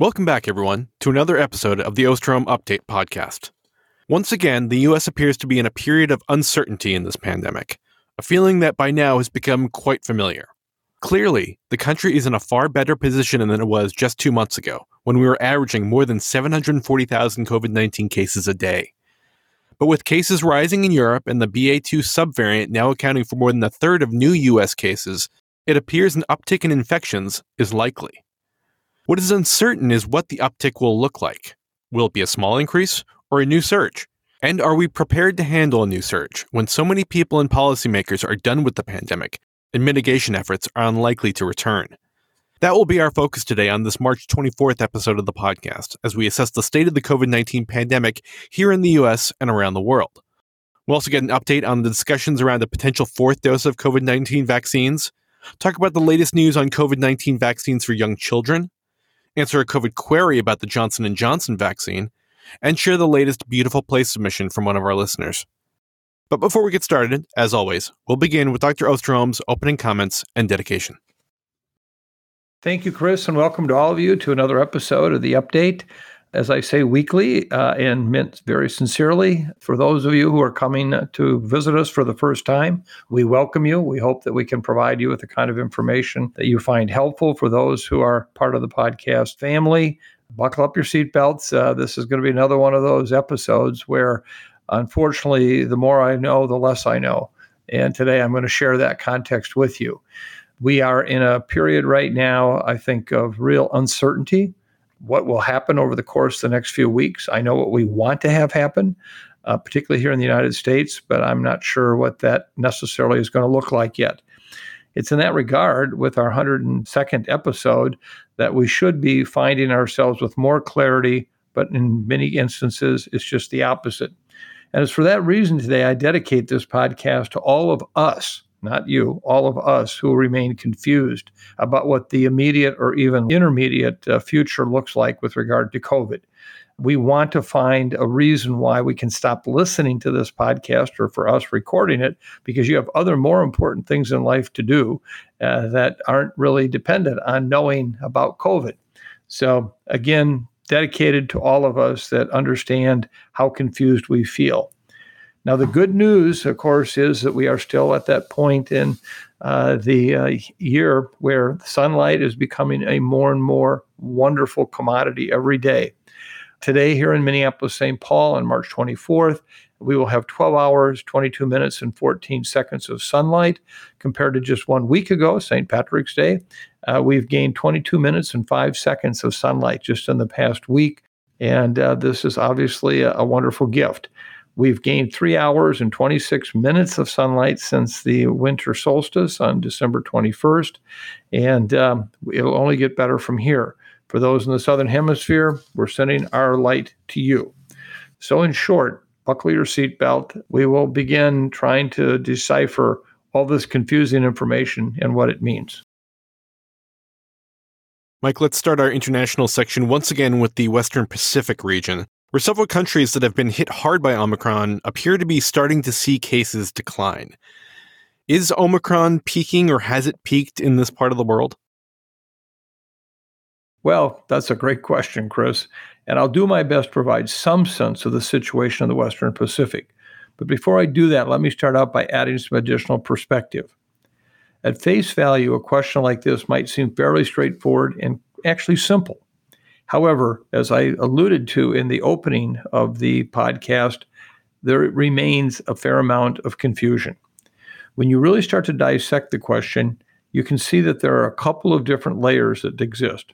Welcome back, everyone, to another episode of the Osterholm Update podcast. Once again, the U.S. appears to be in a period of uncertainty in this pandemic, a feeling that by now has become quite familiar. Clearly, the country is in a far better position than it was just two months ago, when we were averaging more than 740,000 COVID 19 cases a day. But with cases rising in Europe and the BA2 subvariant now accounting for more than a third of new U.S. cases, it appears an uptick in infections is likely. What is uncertain is what the uptick will look like. Will it be a small increase or a new surge? And are we prepared to handle a new surge when so many people and policymakers are done with the pandemic and mitigation efforts are unlikely to return? That will be our focus today on this March 24th episode of the podcast as we assess the state of the COVID 19 pandemic here in the US and around the world. We'll also get an update on the discussions around the potential fourth dose of COVID 19 vaccines, talk about the latest news on COVID 19 vaccines for young children, answer a COVID query about the Johnson & Johnson vaccine, and share the latest beautiful place submission from one of our listeners. But before we get started, as always, we'll begin with Dr. Osterholm's opening comments and dedication. Thank you, Chris, and welcome to all of you to another episode of the update as I say, weekly uh, and meant very sincerely. For those of you who are coming to visit us for the first time, we welcome you. We hope that we can provide you with the kind of information that you find helpful. For those who are part of the podcast family, buckle up your seatbelts. Uh, this is going to be another one of those episodes where, unfortunately, the more I know, the less I know. And today I'm going to share that context with you. We are in a period right now, I think, of real uncertainty what will happen over the course of the next few weeks. I know what we want to have happen, uh, particularly here in the United States, but I'm not sure what that necessarily is going to look like yet. It's in that regard, with our 102nd episode, that we should be finding ourselves with more clarity, but in many instances, it's just the opposite. And it's for that reason today I dedicate this podcast to all of us not you, all of us who remain confused about what the immediate or even intermediate uh, future looks like with regard to COVID. We want to find a reason why we can stop listening to this podcast or for us recording it because you have other more important things in life to do uh, that aren't really dependent on knowing about COVID. So, again, dedicated to all of us that understand how confused we feel. Now, the good news, of course, is that we are still at that point in uh, the uh, year where sunlight is becoming a more and more wonderful commodity every day. Today, here in Minneapolis, St. Paul, on March 24th, we will have 12 hours, 22 minutes, and 14 seconds of sunlight compared to just one week ago, St. Patrick's Day. Uh, we've gained 22 minutes and five seconds of sunlight just in the past week. And uh, this is obviously a, a wonderful gift. We've gained three hours and 26 minutes of sunlight since the winter solstice on December 21st, and um, it'll only get better from here. For those in the southern hemisphere, we're sending our light to you. So, in short, buckle your seatbelt. We will begin trying to decipher all this confusing information and what it means. Mike, let's start our international section once again with the Western Pacific region where several countries that have been hit hard by Omicron appear to be starting to see cases decline. Is Omicron peaking or has it peaked in this part of the world? Well, that's a great question, Chris. And I'll do my best to provide some sense of the situation in the Western Pacific. But before I do that, let me start out by adding some additional perspective. At face value, a question like this might seem fairly straightforward and actually simple. However, as I alluded to in the opening of the podcast, there remains a fair amount of confusion. When you really start to dissect the question, you can see that there are a couple of different layers that exist.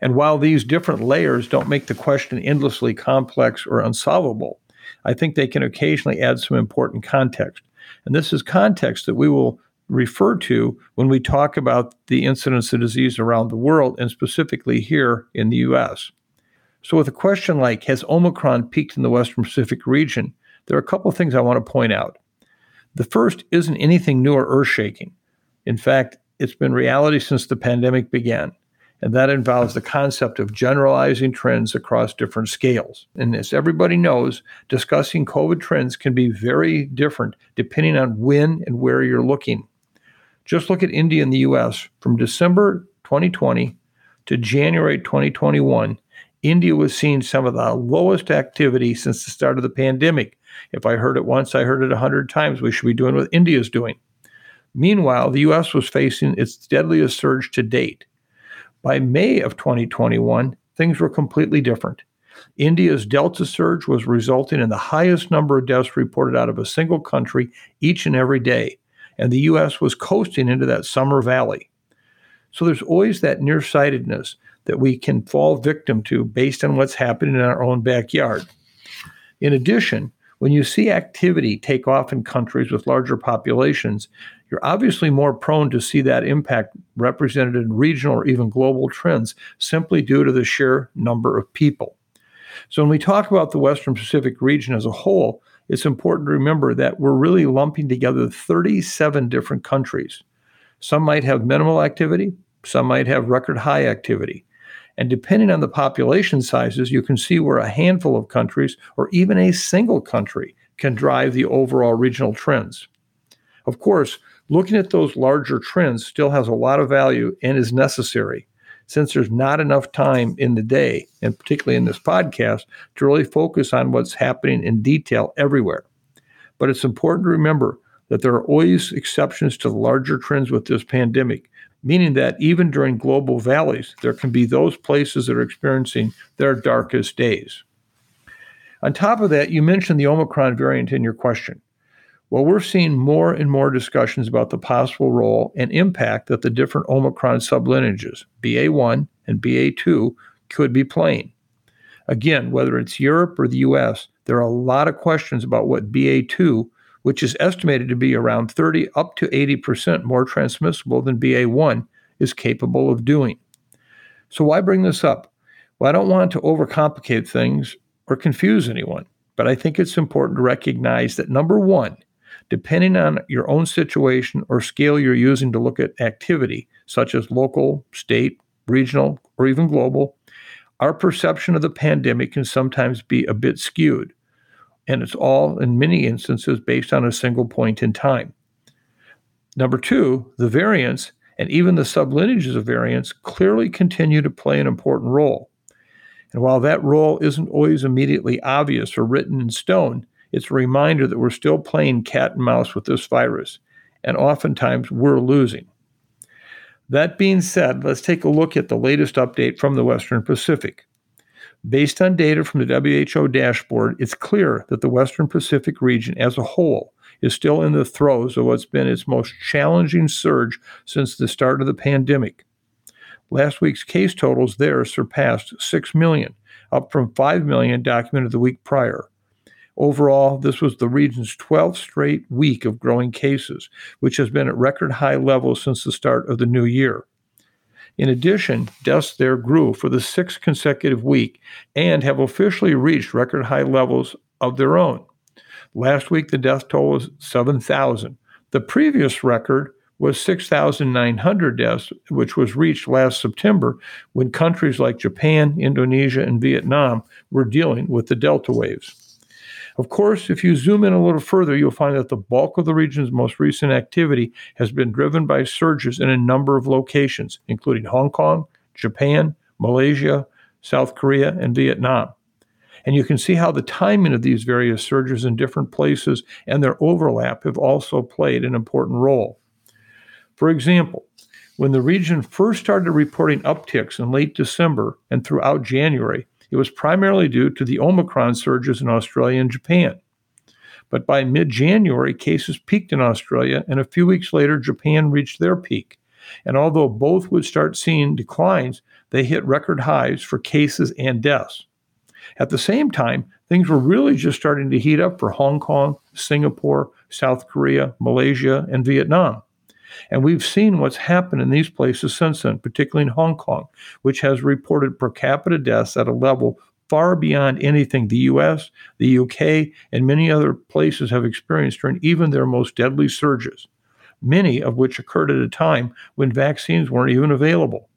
And while these different layers don't make the question endlessly complex or unsolvable, I think they can occasionally add some important context. And this is context that we will refer to when we talk about the incidence of disease around the world and specifically here in the US. So, with a question like, Has Omicron peaked in the Western Pacific region? There are a couple of things I want to point out. The first isn't anything new or earth shaking. In fact, it's been reality since the pandemic began. And that involves the concept of generalizing trends across different scales. And as everybody knows, discussing COVID trends can be very different depending on when and where you're looking. Just look at India and the US. From December 2020 to January 2021, India was seeing some of the lowest activity since the start of the pandemic. If I heard it once, I heard it a hundred times. We should be doing what India is doing. Meanwhile, the US was facing its deadliest surge to date. By May of 2021, things were completely different. India's Delta surge was resulting in the highest number of deaths reported out of a single country each and every day, and the US was coasting into that summer valley. So there's always that nearsightedness that we can fall victim to based on what's happening in our own backyard. In addition, when you see activity take off in countries with larger populations, you're obviously more prone to see that impact represented in regional or even global trends simply due to the sheer number of people. So, when we talk about the Western Pacific region as a whole, it's important to remember that we're really lumping together 37 different countries. Some might have minimal activity, some might have record high activity. And depending on the population sizes, you can see where a handful of countries or even a single country can drive the overall regional trends. Of course, looking at those larger trends still has a lot of value and is necessary since there's not enough time in the day, and particularly in this podcast, to really focus on what's happening in detail everywhere. But it's important to remember that there are always exceptions to the larger trends with this pandemic, meaning that even during global valleys, there can be those places that are experiencing their darkest days. On top of that, you mentioned the Omicron variant in your question. Well, we're seeing more and more discussions about the possible role and impact that the different Omicron sublineages, BA1 and BA2, could be playing. Again, whether it's Europe or the US, there are a lot of questions about what BA2, which is estimated to be around 30 up to 80% more transmissible than BA1, is capable of doing. So, why bring this up? Well, I don't want to overcomplicate things or confuse anyone, but I think it's important to recognize that number one, depending on your own situation or scale you're using to look at activity, such as local, state, regional, or even global, our perception of the pandemic can sometimes be a bit skewed. And it's all, in many instances, based on a single point in time. Number two, the variants and even the sublineages of variants clearly continue to play an important role. And while that role isn't always immediately obvious or written in stone, it's a reminder that we're still playing cat and mouse with this virus, and oftentimes we're losing. That being said, let's take a look at the latest update from the Western Pacific. Based on data from the WHO dashboard, it's clear that the Western Pacific region as a whole is still in the throes of what's been its most challenging surge since the start of the pandemic. Last week's case totals there surpassed 6 million, up from 5 million documented the week prior. Overall, this was the region's 12th straight week of growing cases, which has been at record high levels since the start of the new year. In addition, deaths there grew for the sixth consecutive week and have officially reached record high levels of their own. Last week, the death toll was 7,000. The previous record was 6,900 deaths, which was reached last September when countries like Japan, Indonesia, and Vietnam were dealing with the Delta waves. Of course, if you zoom in a little further, you'll find that the bulk of the region's most recent activity has been driven by surges in a number of locations, including Hong Kong, Japan, Malaysia, South Korea, and Vietnam. And you can see how the timing of these various surges in different places and their overlap have also played an important role. For example, when the region first started reporting upticks in late December and throughout January, it was primarily due to the Omicron surges in Australia and Japan. But by mid January, cases peaked in Australia, and a few weeks later, Japan reached their peak. And although both would start seeing declines, they hit record highs for cases and deaths. At the same time, things were really just starting to heat up for Hong Kong, Singapore, South Korea, Malaysia, and Vietnam. And we've seen what's happened in these places since then, particularly in Hong Kong, which has reported per capita deaths at a level far beyond anything the US, the UK, and many other places have experienced during even their most deadly surges, many of which occurred at a time when vaccines weren't even available.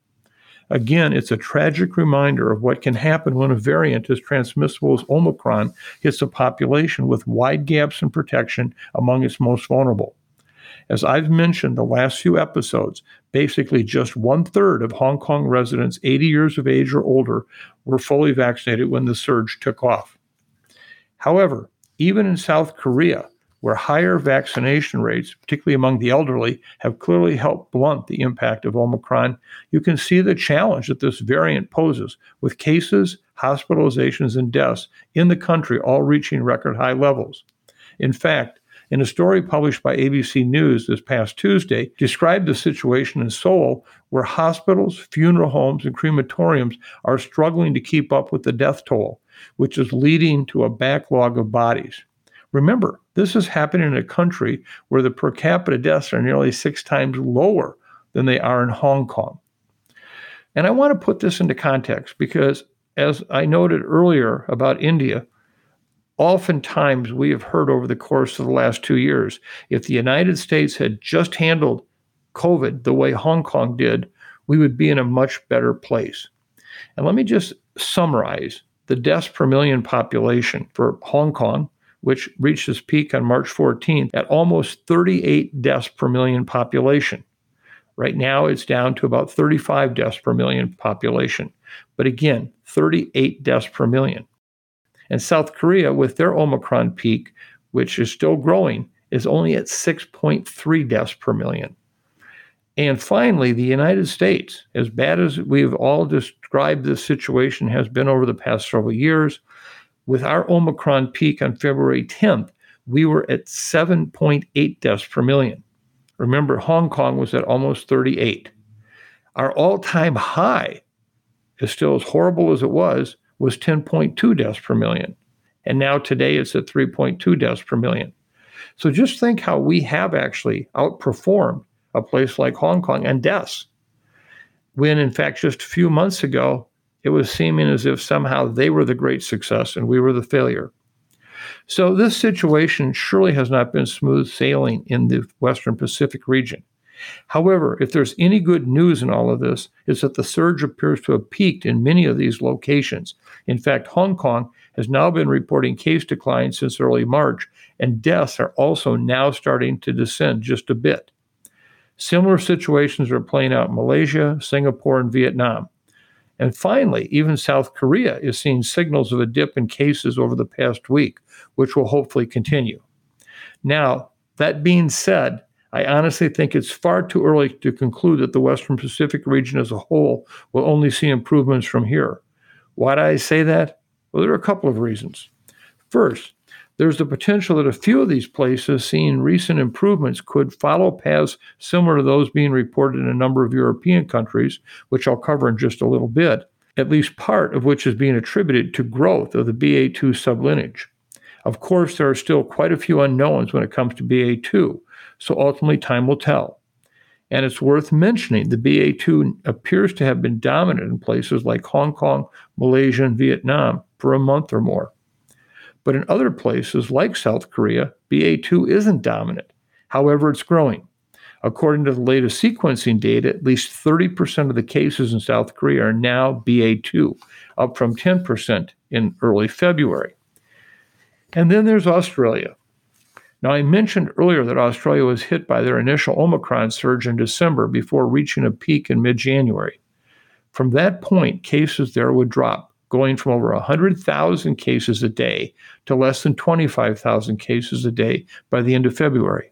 Again, it's a tragic reminder of what can happen when a variant as transmissible as Omicron hits a population with wide gaps in protection among its most vulnerable. As I've mentioned the last few episodes, basically just one third of Hong Kong residents 80 years of age or older were fully vaccinated when the surge took off. However, even in South Korea, where higher vaccination rates, particularly among the elderly, have clearly helped blunt the impact of Omicron, you can see the challenge that this variant poses, with cases, hospitalizations, and deaths in the country all reaching record high levels. In fact, in a story published by ABC News this past Tuesday, described the situation in Seoul where hospitals, funeral homes, and crematoriums are struggling to keep up with the death toll, which is leading to a backlog of bodies. Remember, this is happening in a country where the per capita deaths are nearly six times lower than they are in Hong Kong. And I want to put this into context because, as I noted earlier about India, oftentimes we have heard over the course of the last two years if the United States had just handled COVID the way Hong Kong did, we would be in a much better place. And let me just summarize the deaths per million population for Hong Kong which reached its peak on March 14th at almost 38 deaths per million population. Right now, it's down to about 35 deaths per million population. But again, 38 deaths per million. And South Korea, with their Omicron peak, which is still growing, is only at 6.3 deaths per million. And finally, the United States, as bad as we've all described this situation has been over the past several years, with our Omicron peak on February 10th, we were at 7.8 deaths per million. Remember, Hong Kong was at almost 38. Our all time high, is still as horrible as it was, was 10.2 deaths per million. And now today it's at 3.2 deaths per million. So just think how we have actually outperformed a place like Hong Kong and deaths. When in fact, just a few months ago, it was seeming as if somehow they were the great success and we were the failure. So, this situation surely has not been smooth sailing in the Western Pacific region. However, if there's any good news in all of this, it's that the surge appears to have peaked in many of these locations. In fact, Hong Kong has now been reporting case declines since early March, and deaths are also now starting to descend just a bit. Similar situations are playing out in Malaysia, Singapore, and Vietnam. And finally, even South Korea is seeing signals of a dip in cases over the past week, which will hopefully continue. Now, that being said, I honestly think it's far too early to conclude that the Western Pacific region as a whole will only see improvements from here. Why do I say that? Well, there are a couple of reasons. First, there's the potential that a few of these places seeing recent improvements could follow paths similar to those being reported in a number of European countries, which I'll cover in just a little bit, at least part of which is being attributed to growth of the BA2 sublineage. Of course, there are still quite a few unknowns when it comes to BA2, so ultimately time will tell. And it's worth mentioning the BA2 appears to have been dominant in places like Hong Kong, Malaysia, and Vietnam for a month or more. But in other places, like South Korea, BA2 isn't dominant. However, it's growing. According to the latest sequencing data, at least 30% of the cases in South Korea are now BA2, up from 10% in early February. And then there's Australia. Now, I mentioned earlier that Australia was hit by their initial Omicron surge in December before reaching a peak in mid January. From that point, cases there would drop going from over 100,000 cases a day to less than 25,000 cases a day by the end of February.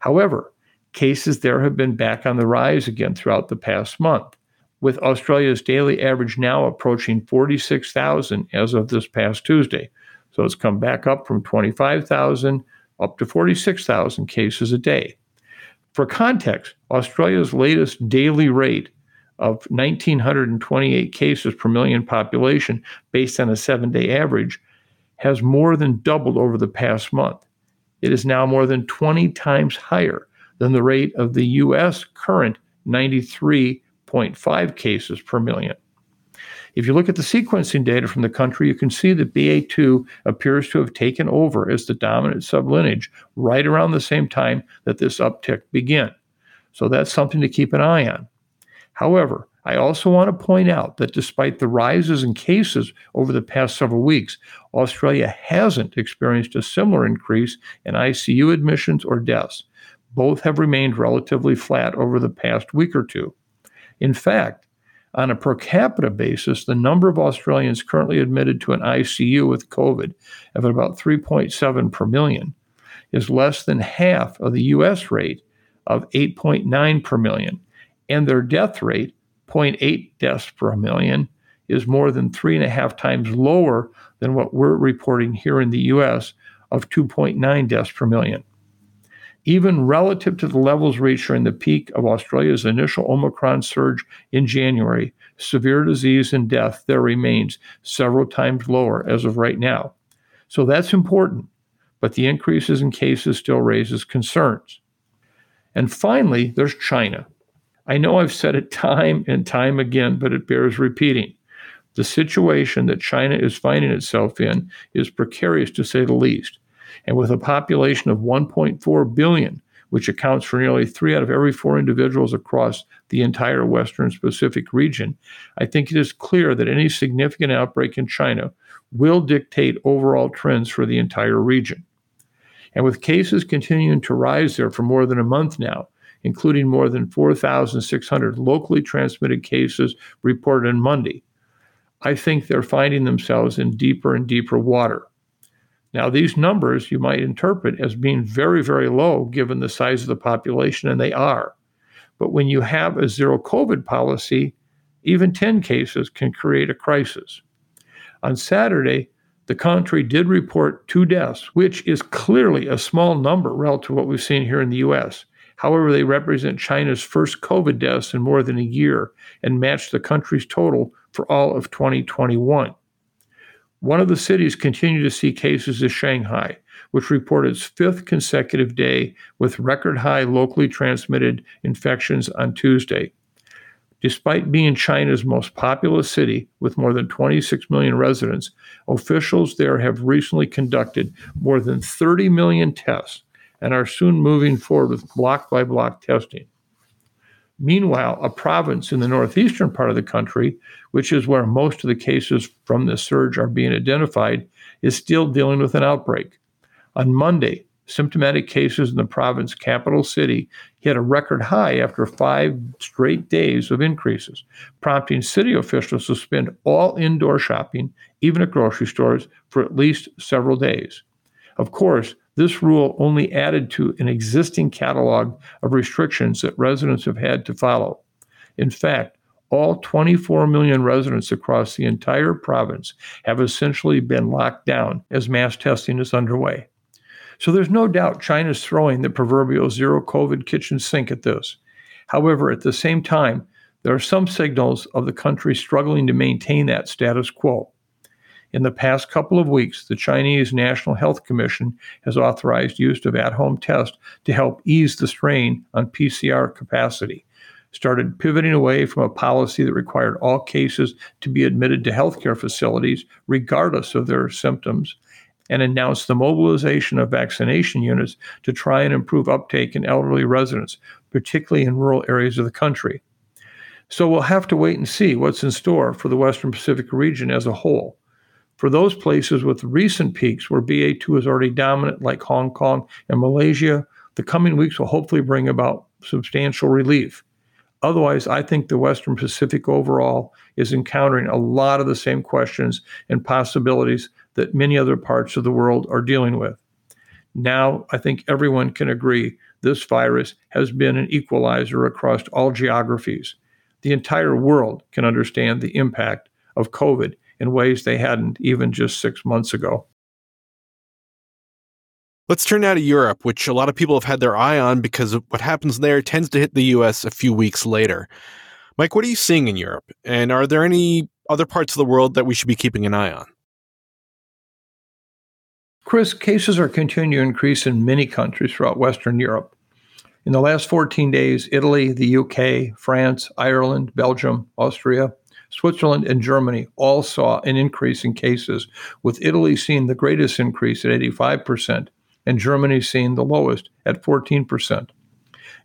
However, cases there have been back on the rise again throughout the past month, with Australia's daily average now approaching 46,000 as of this past Tuesday. So it's come back up from 25,000 up to 46,000 cases a day. For context, Australia's latest daily rate of 1,928 cases per million population based on a seven day average has more than doubled over the past month. It is now more than 20 times higher than the rate of the US current 93.5 cases per million. If you look at the sequencing data from the country, you can see that BA2 appears to have taken over as the dominant sublineage right around the same time that this uptick began. So that's something to keep an eye on. However, I also want to point out that despite the rises in cases over the past several weeks, Australia hasn't experienced a similar increase in ICU admissions or deaths. Both have remained relatively flat over the past week or two. In fact, on a per capita basis, the number of Australians currently admitted to an ICU with COVID, of about 3.7 per million, is less than half of the US rate of 8.9 per million, and their death rate, 0.8 deaths per million, is more than three and a half times lower than what we're reporting here in the US of 2.9 deaths per million. Even relative to the levels reached during the peak of Australia's initial Omicron surge in January, severe disease and death there remains several times lower as of right now. So that's important, but the increases in cases still raises concerns. And finally, there's China. I know I've said it time and time again, but it bears repeating. The situation that China is finding itself in is precarious to say the least. And with a population of 1.4 billion, which accounts for nearly three out of every four individuals across the entire Western Pacific region, I think it is clear that any significant outbreak in China will dictate overall trends for the entire region. And with cases continuing to rise there for more than a month now, including more than 4,600 locally transmitted cases reported on Monday, I think they're finding themselves in deeper and deeper water. Now, these numbers you might interpret as being very, very low given the size of the population, and they are. But when you have a zero COVID policy, even 10 cases can create a crisis. On Saturday, the country did report two deaths, which is clearly a small number relative to what we've seen here in the US. However, they represent China's first COVID deaths in more than a year and match the country's total for all of 2021. One of the cities continued to see cases is Shanghai, which reported its fifth consecutive day with record high locally transmitted infections on Tuesday. Despite being China's most populous city with more than 26 million residents, officials there have recently conducted more than 30 million tests and are soon moving forward with block by block testing. Meanwhile, a province in the northeastern part of the country, which is where most of the cases from this surge are being identified, is still dealing with an outbreak. On Monday, symptomatic cases in the province capital city hit a record high after five straight days of increases, prompting city officials to suspend all indoor shopping, even at grocery stores, for at least several days. Of course, this rule only added to an existing catalog of restrictions that residents have had to follow. In fact, all 24 million residents across the entire province have essentially been locked down as mass testing is underway. So there's no doubt China's throwing the proverbial zero COVID kitchen sink at this. However, at the same time, there are some signals of the country struggling to maintain that status quo. In the past couple of weeks, the Chinese National Health Commission has authorized use of at home tests to help ease the strain on PCR capacity. Started pivoting away from a policy that required all cases to be admitted to healthcare facilities, regardless of their symptoms, and announced the mobilization of vaccination units to try and improve uptake in elderly residents, particularly in rural areas of the country. So we'll have to wait and see what's in store for the Western Pacific region as a whole. For those places with recent peaks where BA2 is already dominant, like Hong Kong and Malaysia, the coming weeks will hopefully bring about substantial relief. Otherwise, I think the Western Pacific overall is encountering a lot of the same questions and possibilities that many other parts of the world are dealing with. Now, I think everyone can agree this virus has been an equalizer across all geographies. The entire world can understand the impact of COVID in ways they hadn't even just six months ago. Let's turn now to Europe, which a lot of people have had their eye on because what happens there tends to hit the US a few weeks later. Mike, what are you seeing in Europe? And are there any other parts of the world that we should be keeping an eye on? Chris, cases are continuing to increase in many countries throughout Western Europe. In the last 14 days, Italy, the UK, France, Ireland, Belgium, Austria, Switzerland, and Germany all saw an increase in cases, with Italy seeing the greatest increase at 85%, and Germany seeing the lowest at 14%.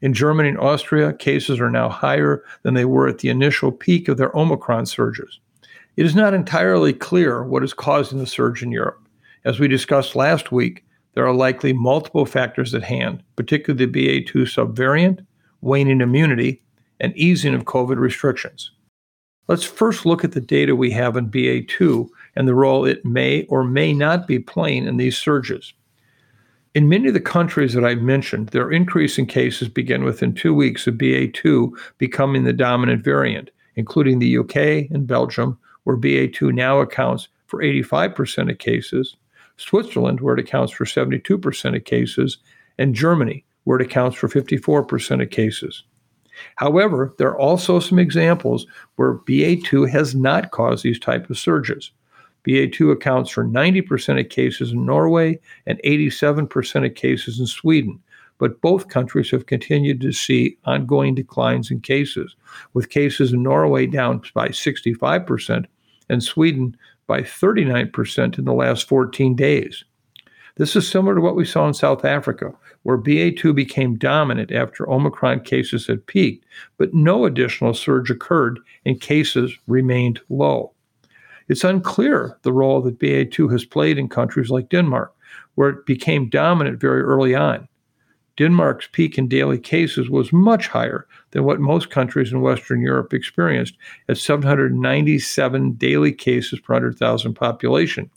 In Germany and Austria, cases are now higher than they were at the initial peak of their Omicron surges. It is not entirely clear what is causing the surge in Europe. As we discussed last week, there are likely multiple factors at hand, particularly the BA2 subvariant, waning immunity, and easing of COVID restrictions. Let's first look at the data we have in BA2 and the role it may or may not be playing in these surges. In many of the countries that I mentioned, their increase in cases began within two weeks of BA2 becoming the dominant variant, including the UK and Belgium, where BA2 now accounts for 85% of cases, Switzerland, where it accounts for 72% of cases, and Germany, where it accounts for 54% of cases. However, there are also some examples where BA2 has not caused these type of surges. BA2 accounts for 90% of cases in Norway and 87% of cases in Sweden. But both countries have continued to see ongoing declines in cases, with cases in Norway down by 65% and Sweden by 39% in the last 14 days. This is similar to what we saw in South Africa, where BA2 became dominant after Omicron cases had peaked, but no additional surge occurred and cases remained low. It's unclear the role that BA2 has played in countries like Denmark, where it became dominant very early on. Denmark's peak in daily cases was much higher than what most countries in Western Europe experienced at 797 daily cases per 100,000 population.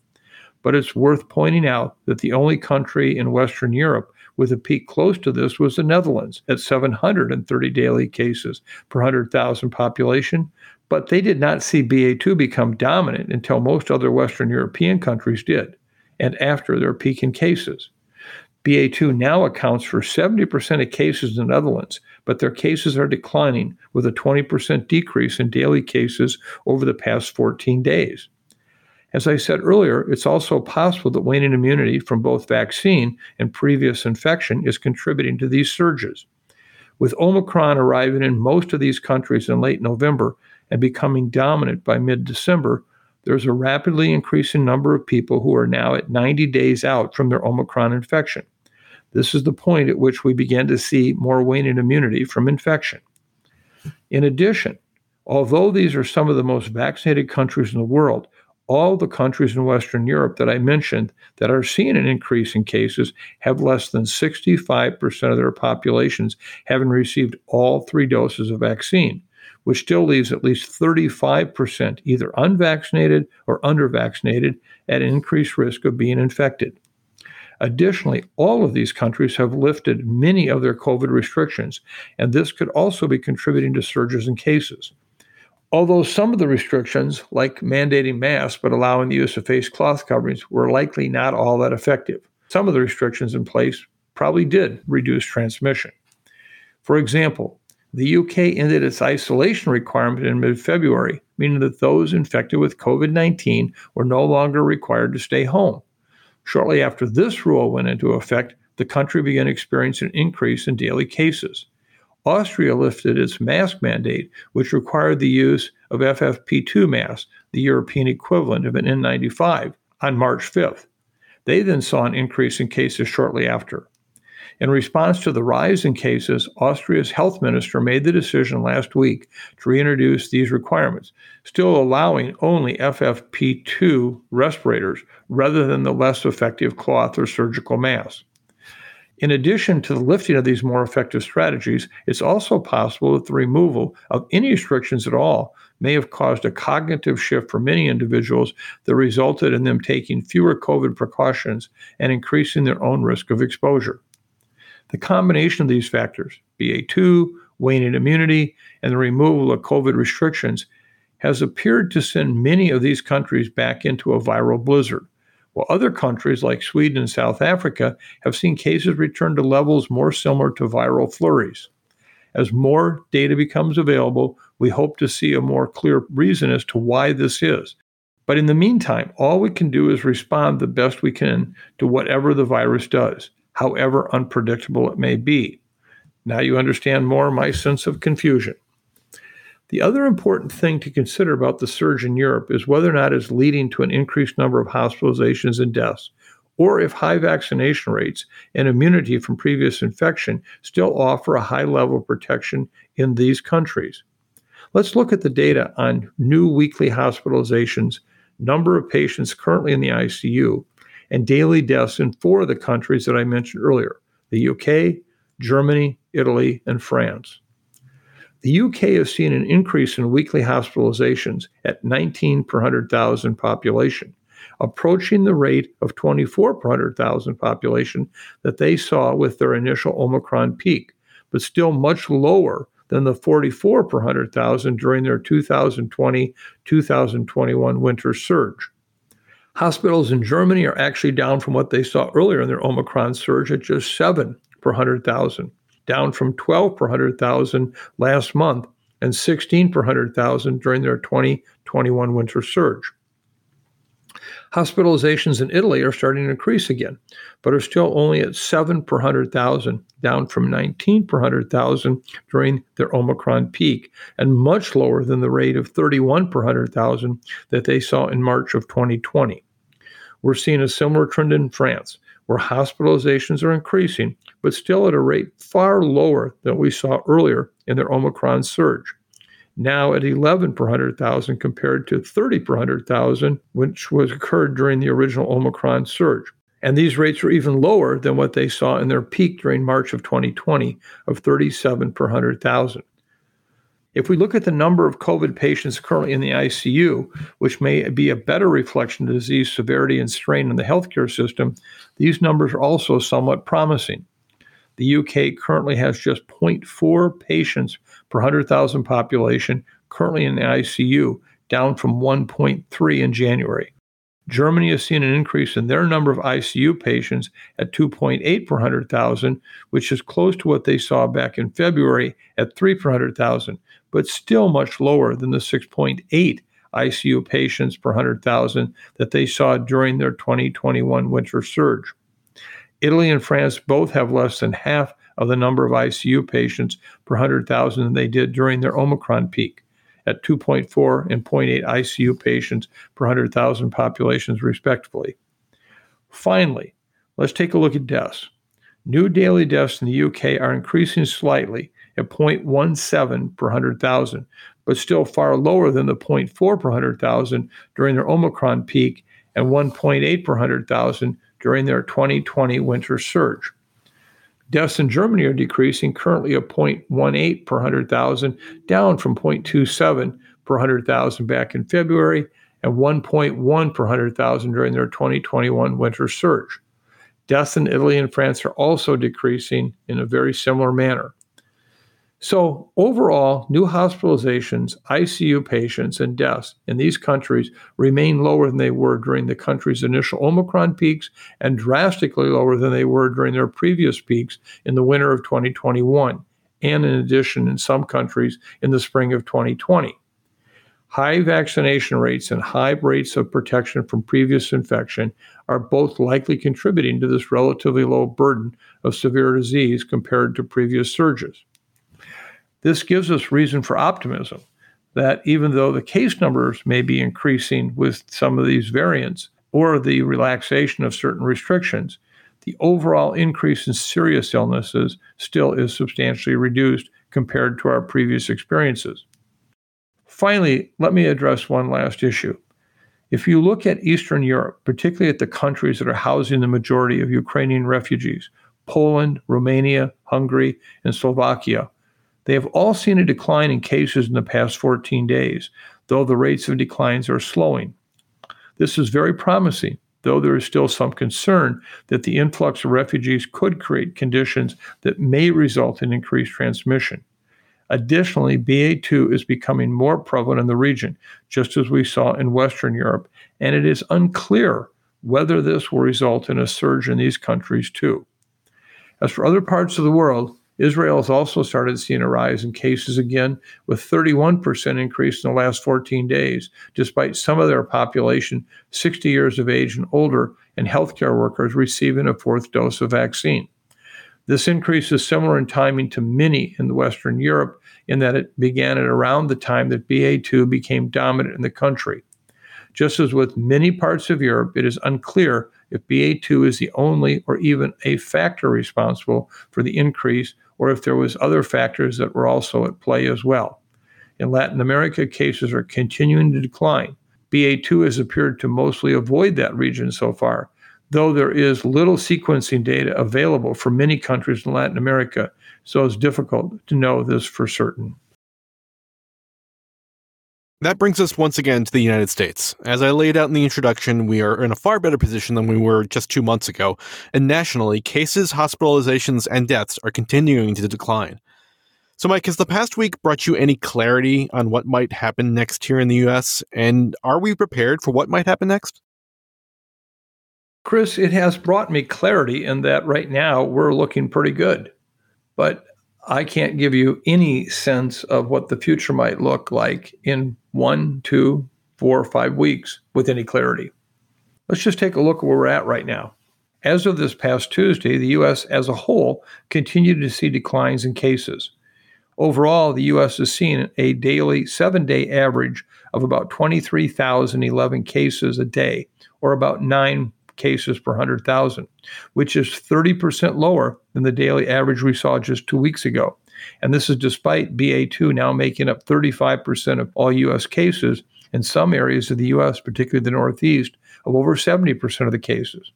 But it's worth pointing out that the only country in Western Europe with a peak close to this was the Netherlands at 730 daily cases per 100,000 population, but they did not see BA2 become dominant until most other Western European countries did, and after their peak in cases. BA2 now accounts for 70% of cases in the Netherlands, but their cases are declining with a 20% decrease in daily cases over the past 14 days. As I said earlier, it's also possible that waning immunity from both vaccine and previous infection is contributing to these surges. With Omicron arriving in most of these countries in late November, and becoming dominant by mid December, there's a rapidly increasing number of people who are now at 90 days out from their Omicron infection. This is the point at which we begin to see more waning immunity from infection. In addition, although these are some of the most vaccinated countries in the world, all the countries in Western Europe that I mentioned that are seeing an increase in cases have less than 65% of their populations having received all three doses of vaccine which still leaves at least 35% either unvaccinated or undervaccinated at increased risk of being infected. Additionally, all of these countries have lifted many of their COVID restrictions, and this could also be contributing to surges in cases. Although some of the restrictions, like mandating masks but allowing the use of face cloth coverings, were likely not all that effective, some of the restrictions in place probably did reduce transmission. For example, the UK ended its isolation requirement in mid February, meaning that those infected with COVID 19 were no longer required to stay home. Shortly after this rule went into effect, the country began experiencing an increase in daily cases. Austria lifted its mask mandate, which required the use of FFP2 masks, the European equivalent of an N95, on March 5th. They then saw an increase in cases shortly after. In response to the rise in cases, Austria's health minister made the decision last week to reintroduce these requirements, still allowing only FFP2 respirators rather than the less effective cloth or surgical masks. In addition to the lifting of these more effective strategies, it's also possible that the removal of any restrictions at all may have caused a cognitive shift for many individuals that resulted in them taking fewer COVID precautions and increasing their own risk of exposure. The combination of these factors, BA2, waning immunity, and the removal of COVID restrictions, has appeared to send many of these countries back into a viral blizzard, while other countries like Sweden and South Africa have seen cases return to levels more similar to viral flurries. As more data becomes available, we hope to see a more clear reason as to why this is. But in the meantime, all we can do is respond the best we can to whatever the virus does however unpredictable it may be. Now you understand more my sense of confusion. The other important thing to consider about the surge in Europe is whether or not it's leading to an increased number of hospitalizations and deaths, or if high vaccination rates and immunity from previous infection still offer a high level of protection in these countries. Let's look at the data on new weekly hospitalizations, number of patients currently in the ICU, and daily deaths in four of the countries that I mentioned earlier the UK, Germany, Italy, and France. The UK has seen an increase in weekly hospitalizations at 19 per 100,000 population, approaching the rate of 24 per 100,000 population that they saw with their initial Omicron peak, but still much lower than the 44 per 100,000 during their 2020 2021 winter surge. Hospitals in Germany are actually down from what they saw earlier in their Omicron surge at just 7 per 100,000 down from 12 per 100,000 last month and 16 per 100,000 during their 2021 winter surge. Hospitalizations in Italy are starting to increase again, but are still only at 7 per 100,000, down from 19 per 100,000 during their Omicron peak, and much lower than the rate of 31 per 100,000 that they saw in March of 2020. We're seeing a similar trend in France, where hospitalizations are increasing, but still at a rate far lower than we saw earlier in their Omicron surge. Now at 11 per 100,000 compared to 30 per 100,000, which was occurred during the original Omicron surge. And these rates are even lower than what they saw in their peak during March of 2020 of 37 per 100,000. If we look at the number of COVID patients currently in the ICU, which may be a better reflection of disease severity and strain in the healthcare system, these numbers are also somewhat promising. The UK currently has just 0.4 patients per 100,000 population currently in the ICU, down from 1.3 in January. Germany has seen an increase in their number of ICU patients at 2.8 per 100,000, which is close to what they saw back in February at 3 per 100,000, but still much lower than the 6.8 ICU patients per 100,000 that they saw during their 2021 winter surge. Italy and France both have less than half of the number of ICU patients per 100,000 than they did during their Omicron peak at 2.4 and 0.8 ICU patients per 100,000 populations, respectively. Finally, let's take a look at deaths. New daily deaths in the UK are increasing slightly at 0.17 per 100,000, but still far lower than the 0.4 per 100,000 during their Omicron peak and 1.8 per 100,000 during their 2020 winter surge. Deaths in Germany are decreasing, currently at 0.18 per 100,000, down from 0.27 per 100,000 back in February and 1.1 per 100,000 during their 2021 winter surge. Deaths in Italy and France are also decreasing in a very similar manner. So, overall, new hospitalizations, ICU patients, and deaths in these countries remain lower than they were during the country's initial Omicron peaks and drastically lower than they were during their previous peaks in the winter of 2021, and in addition, in some countries, in the spring of 2020. High vaccination rates and high rates of protection from previous infection are both likely contributing to this relatively low burden of severe disease compared to previous surges. This gives us reason for optimism that even though the case numbers may be increasing with some of these variants or the relaxation of certain restrictions, the overall increase in serious illnesses still is substantially reduced compared to our previous experiences. Finally, let me address one last issue. If you look at Eastern Europe, particularly at the countries that are housing the majority of Ukrainian refugees, Poland, Romania, Hungary, and Slovakia, they have all seen a decline in cases in the past 14 days, though the rates of declines are slowing. This is very promising, though there is still some concern that the influx of refugees could create conditions that may result in increased transmission. Additionally, BA2 is becoming more prevalent in the region, just as we saw in Western Europe, and it is unclear whether this will result in a surge in these countries too. As for other parts of the world, Israel has also started seeing a rise in cases again, with 31% increase in the last 14 days, despite some of their population 60 years of age and older and healthcare workers receiving a fourth dose of vaccine. This increase is similar in timing to many in Western Europe in that it began at around the time that BA2 became dominant in the country. Just as with many parts of Europe, it is unclear if BA2 is the only or even a factor responsible for the increase or if there was other factors that were also at play as well. In Latin America, cases are continuing to decline. BA2 has appeared to mostly avoid that region so far, though there is little sequencing data available for many countries in Latin America, so it's difficult to know this for certain. That brings us once again to the United States. As I laid out in the introduction, we are in a far better position than we were just two months ago, and nationally, cases, hospitalizations, and deaths are continuing to decline. So, Mike, has the past week brought you any clarity on what might happen next here in the US? And are we prepared for what might happen next? Chris, it has brought me clarity in that right now we're looking pretty good. But I can't give you any sense of what the future might look like in one, two, four, or five weeks with any clarity. Let's just take a look at where we're at right now. As of this past Tuesday, the U.S. as a whole continued to see declines in cases. Overall, the U.S. has seen a daily seven day average of about 23,011 cases a day, or about nine cases per 100,000, which is 30% lower than the daily average we saw just two weeks ago. And this is despite BA2 now making up 35% of all U.S. cases in some areas of the U.S., particularly the Northeast, of over 70% of the cases.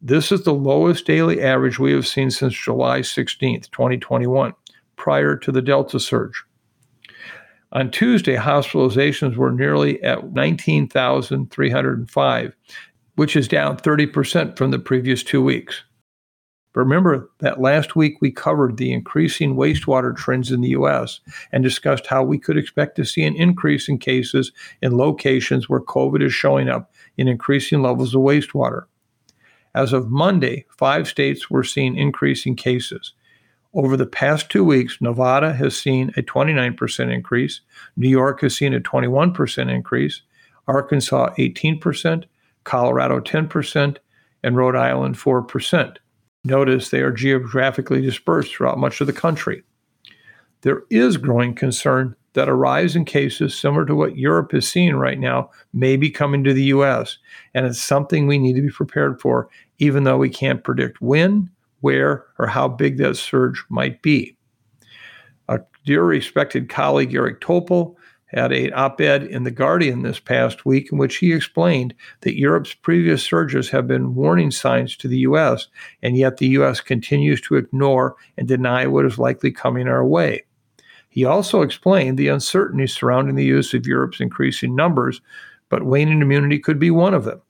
This is the lowest daily average we have seen since July 16th, 2021, prior to the Delta surge. On Tuesday, hospitalizations were nearly at 19,305, which is down 30% from the previous two weeks. But remember that last week we covered the increasing wastewater trends in the U.S. and discussed how we could expect to see an increase in cases in locations where COVID is showing up in increasing levels of wastewater. As of Monday, five states were seeing increasing cases. Over the past two weeks, Nevada has seen a 29% increase, New York has seen a 21% increase, Arkansas 18%, Colorado 10%, and Rhode Island 4%. Notice they are geographically dispersed throughout much of the country. There is growing concern that a rise in cases similar to what Europe is seeing right now may be coming to the US, and it's something we need to be prepared for, even though we can't predict when, where, or how big that surge might be. A dear respected colleague, Eric Topol, had an op ed in The Guardian this past week in which he explained that Europe's previous surges have been warning signs to the U.S., and yet the U.S. continues to ignore and deny what is likely coming our way. He also explained the uncertainty surrounding the use of Europe's increasing numbers, but waning immunity could be one of them.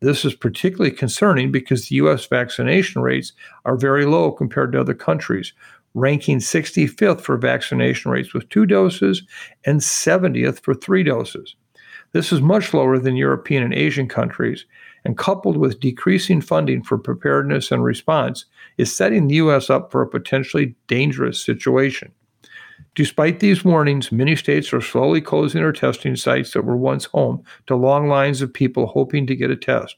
This is particularly concerning because the U.S. vaccination rates are very low compared to other countries, ranking 65th for vaccination rates with two doses and 70th for three doses. This is much lower than European and Asian countries, and coupled with decreasing funding for preparedness and response, is setting the U.S. up for a potentially dangerous situation. Despite these warnings, many states are slowly closing their testing sites that were once home to long lines of people hoping to get a test.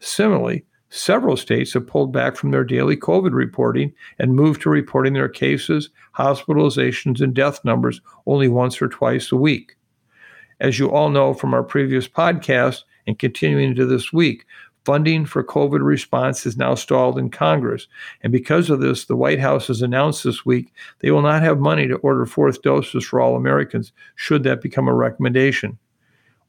Similarly, Several states have pulled back from their daily COVID reporting and moved to reporting their cases, hospitalizations, and death numbers only once or twice a week. As you all know from our previous podcast and continuing into this week, funding for COVID response is now stalled in Congress. And because of this, the White House has announced this week they will not have money to order fourth doses for all Americans, should that become a recommendation.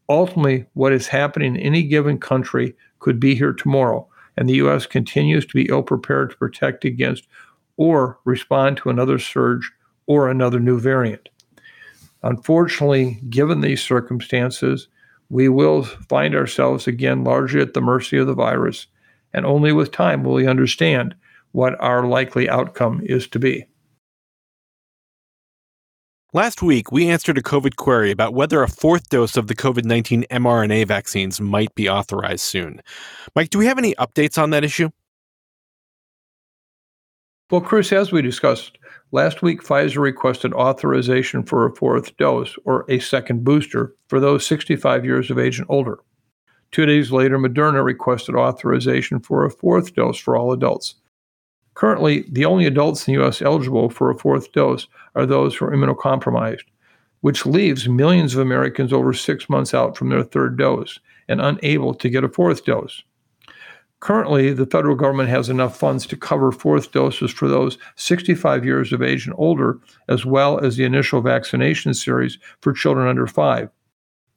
Ultimately, what is happening in any given country could be here tomorrow and the U.S. continues to be ill prepared to protect against or respond to another surge or another new variant. Unfortunately, given these circumstances, we will find ourselves again largely at the mercy of the virus, and only with time will we understand what our likely outcome is to be. Last week, we answered a COVID query about whether a fourth dose of the COVID 19 mRNA vaccines might be authorized soon. Mike, do we have any updates on that issue? Well, Chris, as we discussed, last week Pfizer requested authorization for a fourth dose or a second booster for those 65 years of age and older. Two days later, Moderna requested authorization for a fourth dose for all adults. Currently, the only adults in the U.S. eligible for a fourth dose are those who are immunocompromised, which leaves millions of Americans over six months out from their third dose and unable to get a fourth dose. Currently, the federal government has enough funds to cover fourth doses for those 65 years of age and older, as well as the initial vaccination series for children under five.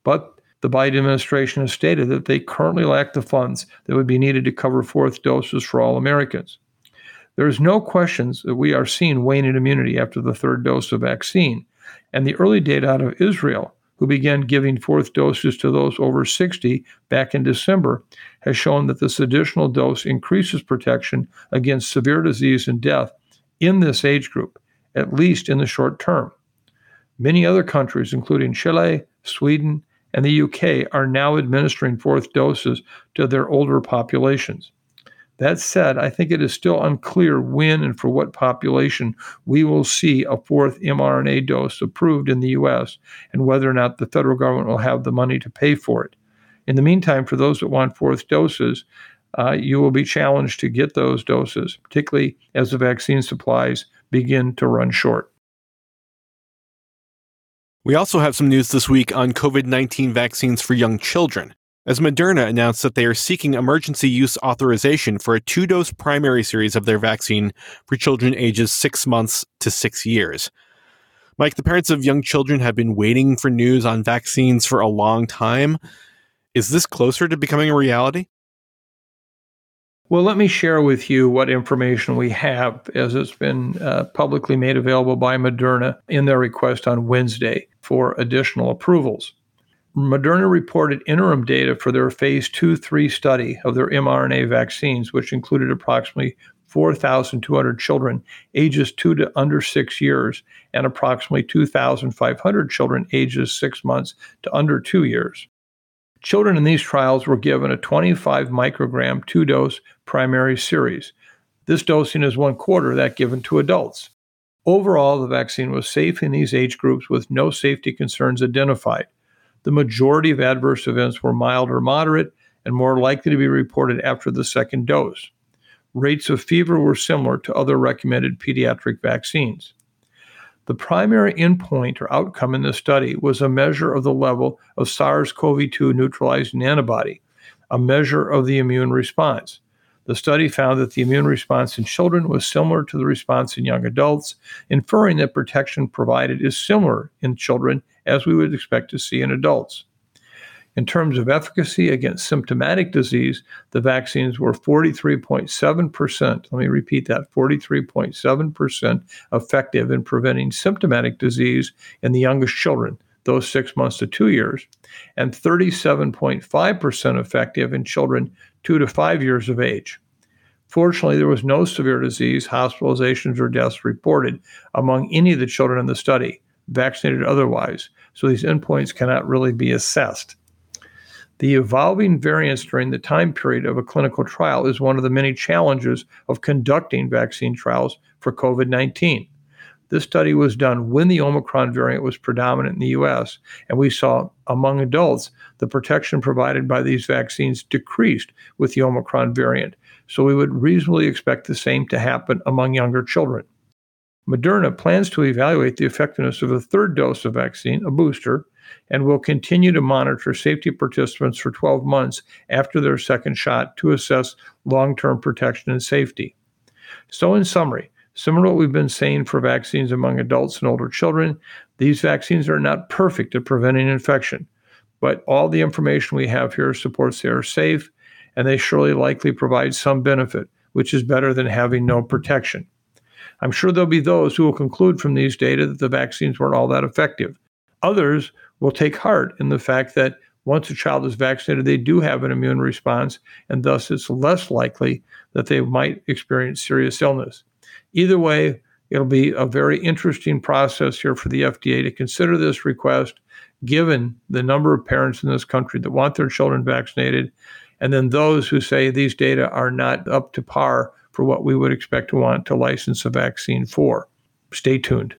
But the Biden administration has stated that they currently lack the funds that would be needed to cover fourth doses for all Americans. There is no questions that we are seeing waning immunity after the third dose of vaccine, and the early data out of Israel who began giving fourth doses to those over 60 back in December, has shown that this additional dose increases protection against severe disease and death in this age group, at least in the short term. Many other countries, including Chile, Sweden, and the UK, are now administering fourth doses to their older populations. That said, I think it is still unclear when and for what population we will see a fourth mRNA dose approved in the US and whether or not the federal government will have the money to pay for it. In the meantime, for those that want fourth doses, uh, you will be challenged to get those doses, particularly as the vaccine supplies begin to run short. We also have some news this week on COVID 19 vaccines for young children as Moderna announced that they are seeking emergency use authorization for a two dose primary series of their vaccine for children ages six months to six years. Mike, the parents of young children have been waiting for news on vaccines for a long time. Is this closer to becoming a reality? Well, let me share with you what information we have as it's been uh, publicly made available by Moderna in their request on Wednesday for additional approvals. Moderna reported interim data for their phase 2 3 study of their mRNA vaccines, which included approximately 4,200 children ages 2 to under 6 years and approximately 2,500 children ages 6 months to under 2 years. Children in these trials were given a 25 microgram two dose primary series. This dosing is one quarter that given to adults. Overall, the vaccine was safe in these age groups with no safety concerns identified the majority of adverse events were mild or moderate and more likely to be reported after the second dose. Rates of fever were similar to other recommended pediatric vaccines. The primary endpoint or outcome in this study was a measure of the level of SARS CoV 2 neutralizing antibody, a measure of the immune response. The study found that the immune response in children was similar to the response in young adults, inferring that protection provided is similar in children as we would expect to see in adults. In terms of efficacy against symptomatic disease, the vaccines were 43.7%. Let me repeat that 43.7% effective in preventing symptomatic disease in the youngest children, those six months to two years, and 37.5% effective in children two to five years of age. Fortunately, there was no severe disease, hospitalizations, or deaths reported among any of the children in the study, vaccinated otherwise, so these endpoints cannot really be assessed. The evolving variants during the time period of a clinical trial is one of the many challenges of conducting vaccine trials for COVID 19. This study was done when the Omicron variant was predominant in the US, and we saw among adults the protection provided by these vaccines decreased with the Omicron variant. So we would reasonably expect the same to happen among younger children. Moderna plans to evaluate the effectiveness of a third dose of vaccine, a booster, and will continue to monitor safety participants for 12 months after their second shot to assess long term protection and safety. So, in summary, Similar to what we've been saying for vaccines among adults and older children, these vaccines are not perfect at preventing infection, but all the information we have here supports they are safe and they surely likely provide some benefit, which is better than having no protection. I'm sure there'll be those who will conclude from these data that the vaccines weren't all that effective. Others will take heart in the fact that once a child is vaccinated, they do have an immune response, and thus it's less likely that they might experience serious illness. Either way, it'll be a very interesting process here for the FDA to consider this request, given the number of parents in this country that want their children vaccinated, and then those who say these data are not up to par for what we would expect to want to license a vaccine for. Stay tuned.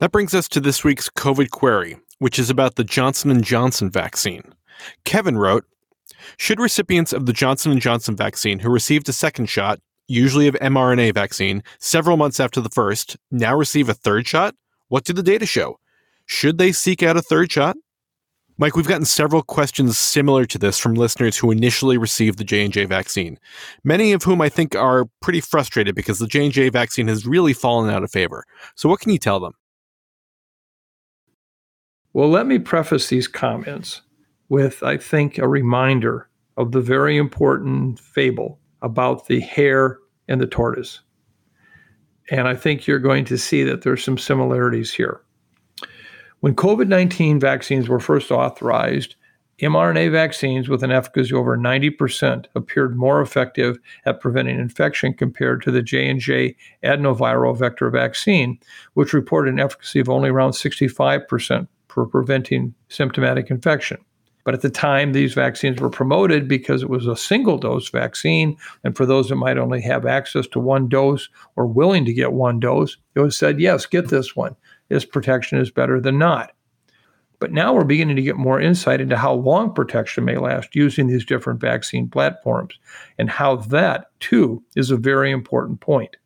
That brings us to this week's COVID query, which is about the Johnson & Johnson vaccine. Kevin wrote, should recipients of the Johnson & Johnson vaccine who received a second shot, usually of mRNA vaccine, several months after the first, now receive a third shot? What do the data show? Should they seek out a third shot? Mike, we've gotten several questions similar to this from listeners who initially received the J&J vaccine. Many of whom I think are pretty frustrated because the J&J vaccine has really fallen out of favor. So what can you tell them? Well, let me preface these comments with, I think, a reminder of the very important fable about the hare and the tortoise. And I think you're going to see that there's some similarities here. When COVID 19 vaccines were first authorized, mRNA vaccines with an efficacy over 90% appeared more effective at preventing infection compared to the J&J adenoviral vector vaccine, which reported an efficacy of only around 65% for preventing symptomatic infection. But at the time, these vaccines were promoted because it was a single dose vaccine. And for those that might only have access to one dose or willing to get one dose, it was said, yes, get this one. This protection is better than not. But now we're beginning to get more insight into how long protection may last using these different vaccine platforms and how that, too, is a very important point.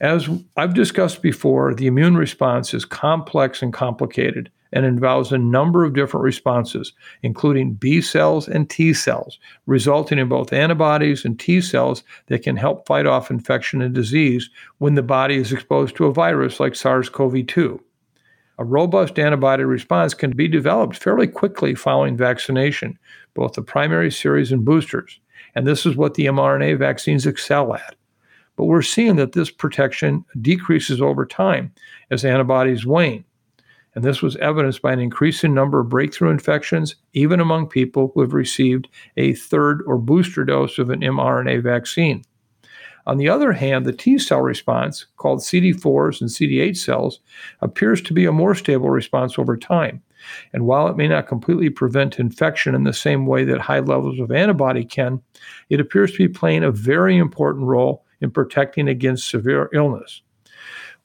As I've discussed before, the immune response is complex and complicated and involves a number of different responses, including B cells and T cells, resulting in both antibodies and T cells that can help fight off infection and disease when the body is exposed to a virus like SARS CoV 2. A robust antibody response can be developed fairly quickly following vaccination, both the primary series and boosters. And this is what the mRNA vaccines excel at. But we're seeing that this protection decreases over time as antibodies wane and this was evidenced by an increasing number of breakthrough infections, even among people who have received a third or booster dose of an mRNA vaccine. On the other hand, the T cell response, called CD4s and CD8 cells, appears to be a more stable response over time. And while it may not completely prevent infection in the same way that high levels of antibody can, it appears to be playing a very important role in protecting against severe illness.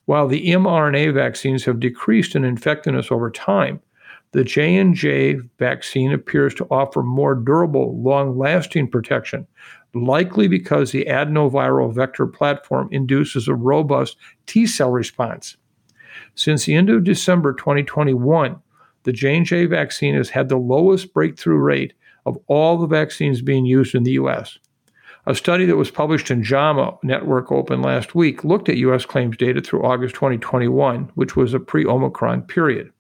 While the mRNA vaccines have decreased in effectiveness over time, the J&J vaccine appears to offer more durable, long-lasting protection, likely because the adenoviral vector platform induces a robust T-cell response. Since the end of December 2021, the J&J vaccine has had the lowest breakthrough rate of all the vaccines being used in the US. A study that was published in JAMA Network Open last week looked at U.S. claims data through August 2021, which was a pre-Omicron period.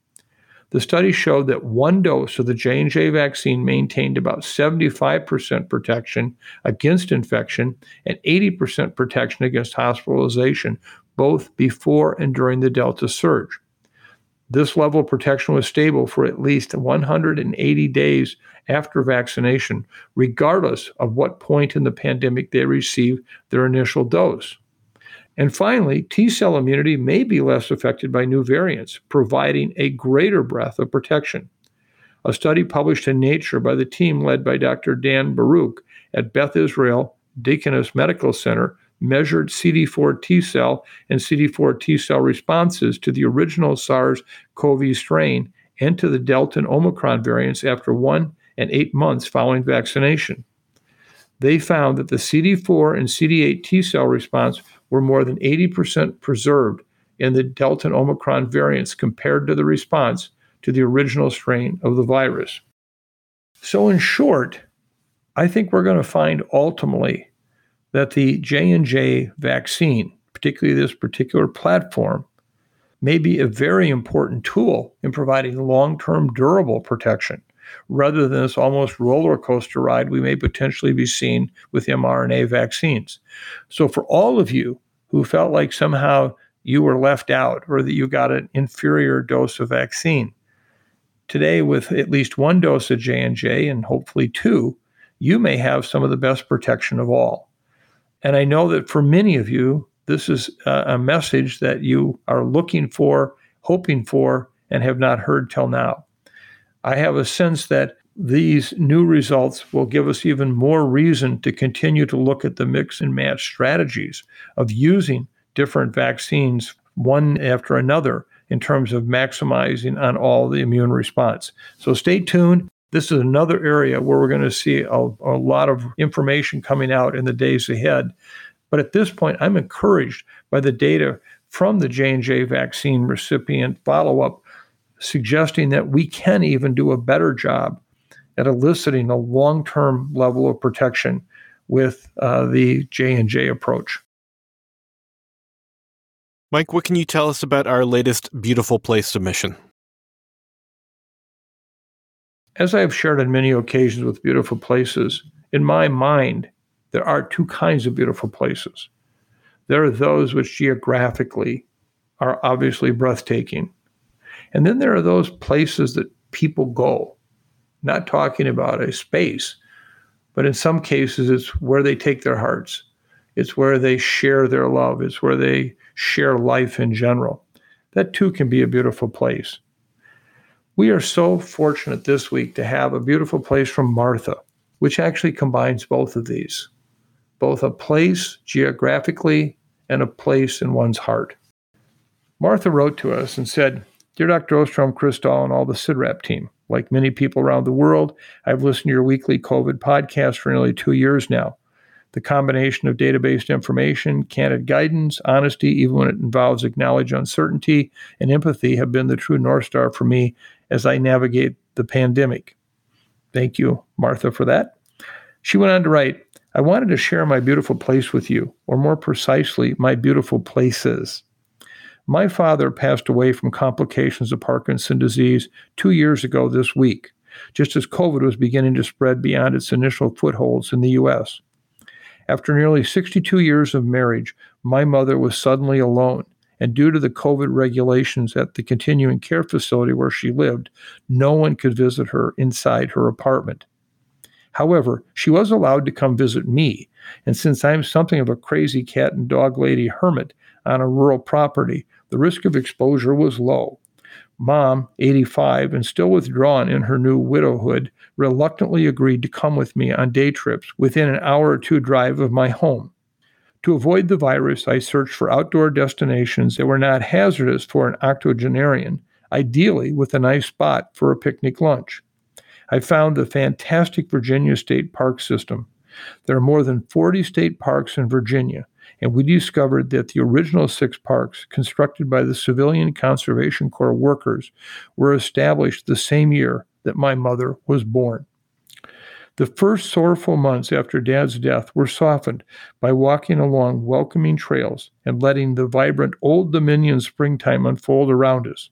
The study showed that one dose of the J&J vaccine maintained about 75% protection against infection and 80% protection against hospitalization both before and during the Delta surge. This level of protection was stable for at least 180 days after vaccination, regardless of what point in the pandemic they received their initial dose. And finally, T cell immunity may be less affected by new variants, providing a greater breadth of protection. A study published in Nature by the team led by Dr. Dan Barouch at Beth Israel Deaconess Medical Center measured CD4 T cell and CD4 T cell responses to the original SARS CoV strain and to the Delta and Omicron variants after one and eight months following vaccination. They found that the CD4 and CD8 T cell response were more than 80% preserved in the Delta and Omicron variants compared to the response to the original strain of the virus. So, in short, I think we're going to find ultimately that the J&J vaccine, particularly this particular platform, may be a very important tool in providing long-term durable protection rather than this almost roller coaster ride we may potentially be seeing with mRNA vaccines. So for all of you who felt like somehow you were left out or that you got an inferior dose of vaccine, today with at least one dose of J&J and hopefully two, you may have some of the best protection of all. And I know that for many of you, this is a message that you are looking for, hoping for, and have not heard till now. I have a sense that these new results will give us even more reason to continue to look at the mix and match strategies of using different vaccines one after another in terms of maximizing on all the immune response. So stay tuned. This is another area where we're going to see a, a lot of information coming out in the days ahead. But at this point, I'm encouraged by the data from the J&J vaccine recipient follow-up suggesting that we can even do a better job at eliciting a long-term level of protection with uh, the J&J approach. Mike, what can you tell us about our latest Beautiful Place submission? As I have shared on many occasions with beautiful places, in my mind, there are two kinds of beautiful places. There are those which geographically are obviously breathtaking. And then there are those places that people go, not talking about a space, but in some cases, it's where they take their hearts. It's where they share their love. It's where they share life in general. That too can be a beautiful place. We are so fortunate this week to have a beautiful place from Martha, which actually combines both of these both a place geographically and a place in one's heart. Martha wrote to us and said, Dear Dr. Osterholm, Chris and all the CIDRAP team, like many people around the world, I've listened to your weekly COVID podcast for nearly two years now. The combination of database information, candid guidance, honesty, even when it involves acknowledged uncertainty, and empathy have been the true North Star for me as I navigate the pandemic. Thank you, Martha, for that. She went on to write I wanted to share my beautiful place with you, or more precisely, my beautiful places. My father passed away from complications of Parkinson's disease two years ago this week, just as COVID was beginning to spread beyond its initial footholds in the U.S. After nearly 62 years of marriage, my mother was suddenly alone and due to the COVID regulations at the continuing care facility where she lived, no one could visit her inside her apartment. However, she was allowed to come visit me, and since I'm something of a crazy cat and dog lady hermit on a rural property, the risk of exposure was low. Mom, 85 and still withdrawn in her new widowhood, reluctantly agreed to come with me on day trips within an hour or two drive of my home. To avoid the virus, I searched for outdoor destinations that were not hazardous for an octogenarian, ideally with a nice spot for a picnic lunch. I found the fantastic Virginia State Park system. There are more than 40 state parks in Virginia, and we discovered that the original six parks, constructed by the Civilian Conservation Corps workers, were established the same year that my mother was born. The first sorrowful months after Dad's death were softened by walking along welcoming trails and letting the vibrant Old Dominion springtime unfold around us.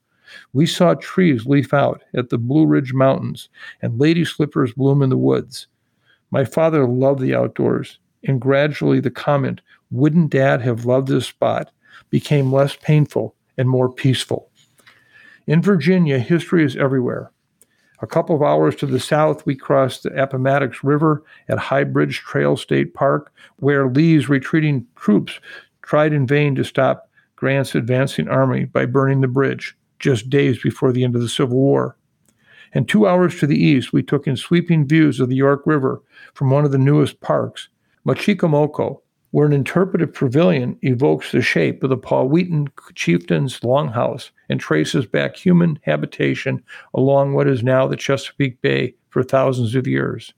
We saw trees leaf out at the Blue Ridge Mountains and lady slippers bloom in the woods. My father loved the outdoors, and gradually the comment, Wouldn't Dad have loved this spot? became less painful and more peaceful. In Virginia, history is everywhere. A couple of hours to the south, we crossed the Appomattox River at High Bridge Trail State Park, where Lee's retreating troops tried in vain to stop Grant's advancing army by burning the bridge just days before the end of the Civil War. And two hours to the east, we took in sweeping views of the York River from one of the newest parks, Machicomoco, where an interpretive pavilion evokes the shape of the Powhatan chieftain's longhouse and traces back human habitation along what is now the Chesapeake Bay for thousands of years.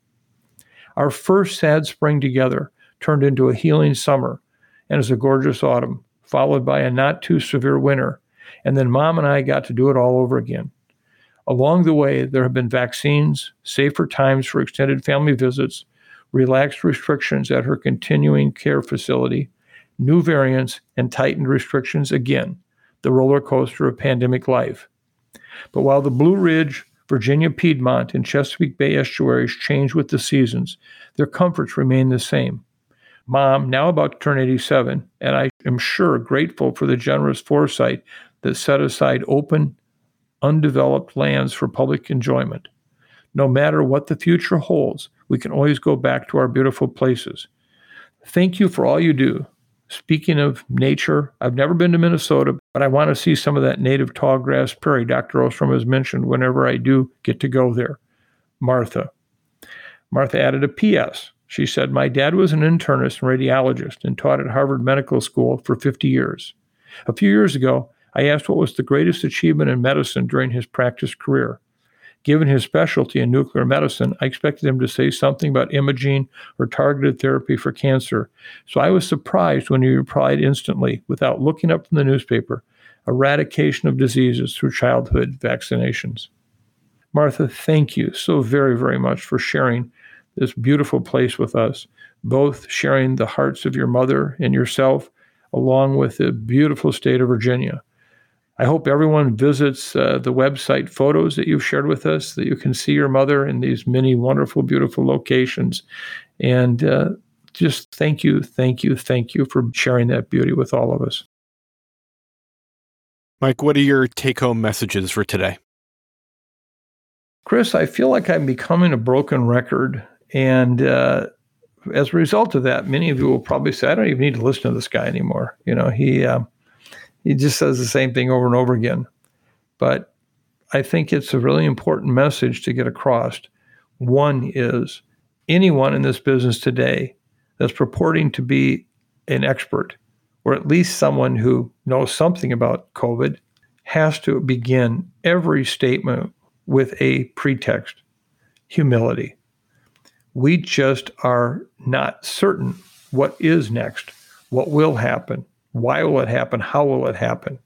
Our first sad spring together turned into a healing summer and is a gorgeous autumn, followed by a not too severe winter. And then mom and I got to do it all over again. Along the way, there have been vaccines, safer times for extended family visits, relaxed restrictions at her continuing care facility, new variants, and tightened restrictions again, the roller coaster of pandemic life. But while the Blue Ridge, Virginia Piedmont, and Chesapeake Bay estuaries change with the seasons, their comforts remain the same. Mom, now about to turn 87, and I am sure grateful for the generous foresight that set aside open, undeveloped lands for public enjoyment. No matter what the future holds, we can always go back to our beautiful places. Thank you for all you do. Speaking of nature, I've never been to Minnesota, but I want to see some of that native tall grass prairie Dr. Osterholm has mentioned whenever I do get to go there. Martha. Martha added a P.S. She said, My dad was an internist and radiologist and taught at Harvard Medical School for 50 years. A few years ago, I asked what was the greatest achievement in medicine during his practice career. Given his specialty in nuclear medicine, I expected him to say something about imaging or targeted therapy for cancer. So I was surprised when he replied instantly, without looking up from the newspaper, eradication of diseases through childhood vaccinations. Martha, thank you so very, very much for sharing this beautiful place with us, both sharing the hearts of your mother and yourself, along with the beautiful state of Virginia. I hope everyone visits uh, the website photos that you've shared with us, that you can see your mother in these many wonderful, beautiful locations. And uh, just thank you, thank you, thank you for sharing that beauty with all of us. Mike, what are your take home messages for today? Chris, I feel like I'm becoming a broken record. And uh, as a result of that, many of you will probably say, I don't even need to listen to this guy anymore. You know, he. He just says the same thing over and over again. But I think it's a really important message to get across. One is anyone in this business today that's purporting to be an expert, or at least someone who knows something about COVID, has to begin every statement with a pretext humility. We just are not certain what is next, what will happen, why will it happen? How will it happen?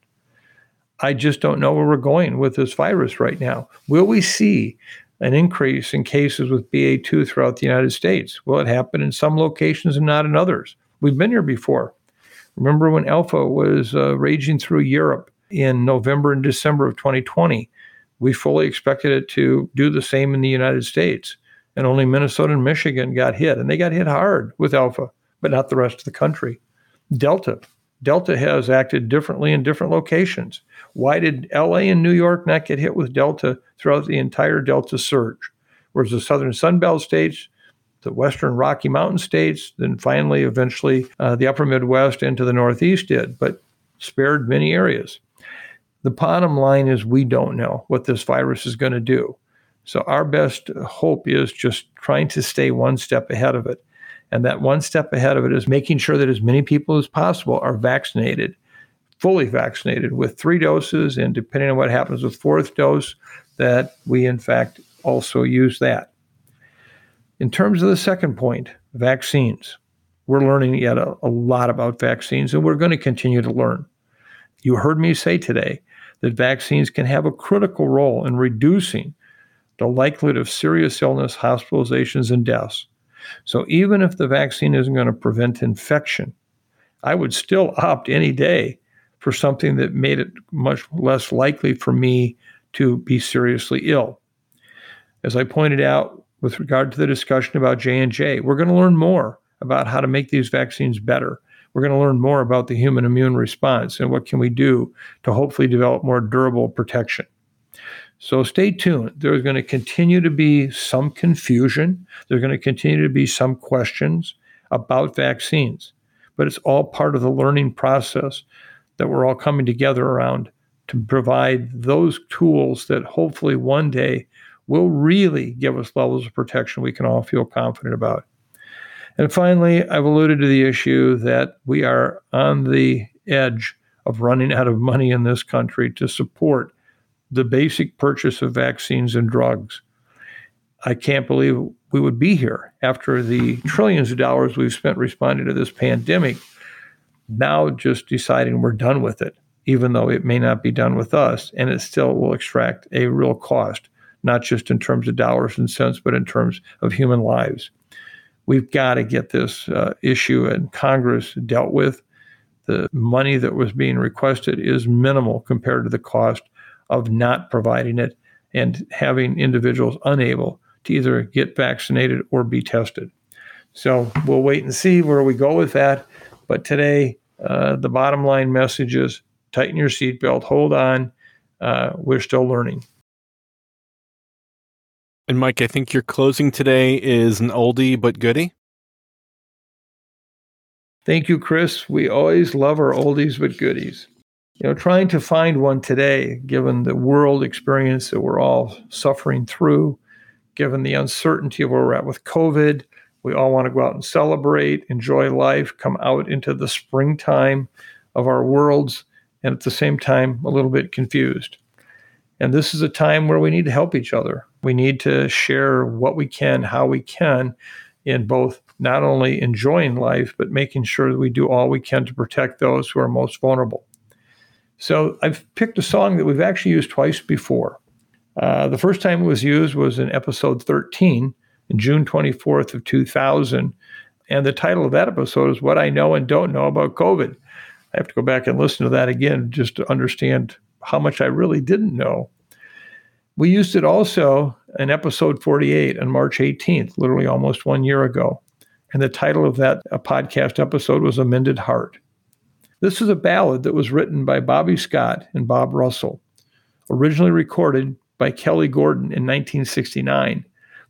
I just don't know where we're going with this virus right now. Will we see an increase in cases with BA2 throughout the United States? Will it happen in some locations and not in others? We've been here before. Remember when Alpha was uh, raging through Europe in November and December of 2020? We fully expected it to do the same in the United States. And only Minnesota and Michigan got hit. And they got hit hard with Alpha, but not the rest of the country. Delta Delta has acted differently in different locations. Why did LA and New York not get hit with Delta throughout the entire Delta surge? Whereas the southern Sunbelt states, the western Rocky Mountain states, then finally, eventually, uh, the upper Midwest into the Northeast did, but spared many areas. The bottom line is we don't know what this virus is going to do. So, our best hope is just trying to stay one step ahead of it. And that one step ahead of it is making sure that as many people as possible are vaccinated, fully vaccinated with three doses, and depending on what happens with fourth dose, that we in fact also use that. In terms of the second point, vaccines, we're learning yet a, a lot about vaccines, and we're going to continue to learn. You heard me say today that vaccines can have a critical role in reducing the likelihood of serious illness, hospitalizations, and deaths. So even if the vaccine isn't going to prevent infection, I would still opt any day for something that made it much less likely for me to be seriously ill. As I pointed out with regard to the discussion about J&J, we're going to learn more about how to make these vaccines better. We're going to learn more about the human immune response and what can we do to hopefully develop more durable protection. So stay tuned. There's going to continue to be some confusion. There's going to continue to be some questions about vaccines, but it's all part of the learning process that we're all coming together around to provide those tools that hopefully one day will really give us levels of protection we can all feel confident about. And finally, I've alluded to the issue that we are on the edge of running out of money in this country to support the basic purchase of vaccines and drugs. I can't believe we would be here after the trillions of dollars we've spent responding to this pandemic. Now, just deciding we're done with it, even though it may not be done with us, and it still will extract a real cost, not just in terms of dollars and cents, but in terms of human lives. We've got to get this uh, issue in Congress dealt with. The money that was being requested is minimal compared to the cost of not providing it and having individuals unable to either get vaccinated or be tested. So we'll wait and see where we go with that. But today, uh, the bottom line message is tighten your seatbelt, hold on. Uh, we're still learning. And Mike, I think your closing today is an oldie but goodie. Thank you, Chris. We always love our oldies but goodies you know, trying to find one today, given the world experience that we're all suffering through, given the uncertainty of where we're at with COVID, we all want to go out and celebrate, enjoy life, come out into the springtime of our worlds, and at the same time, a little bit confused. And this is a time where we need to help each other. We need to share what we can, how we can, in both not only enjoying life, but making sure that we do all we can to protect those who are most vulnerable. So I've picked a song that we've actually used twice before. Uh, the first time it was used was in episode 13, June 24th of 2000. And the title of that episode is What I Know and Don't Know About COVID. I have to go back and listen to that again just to understand how much I really didn't know. We used it also in episode 48 on March 18th, literally almost one year ago. And the title of that podcast episode was Amended Heart. This is a ballad that was written by Bobby Scott and Bob Russell, originally recorded by Kelly Gordon in 1969.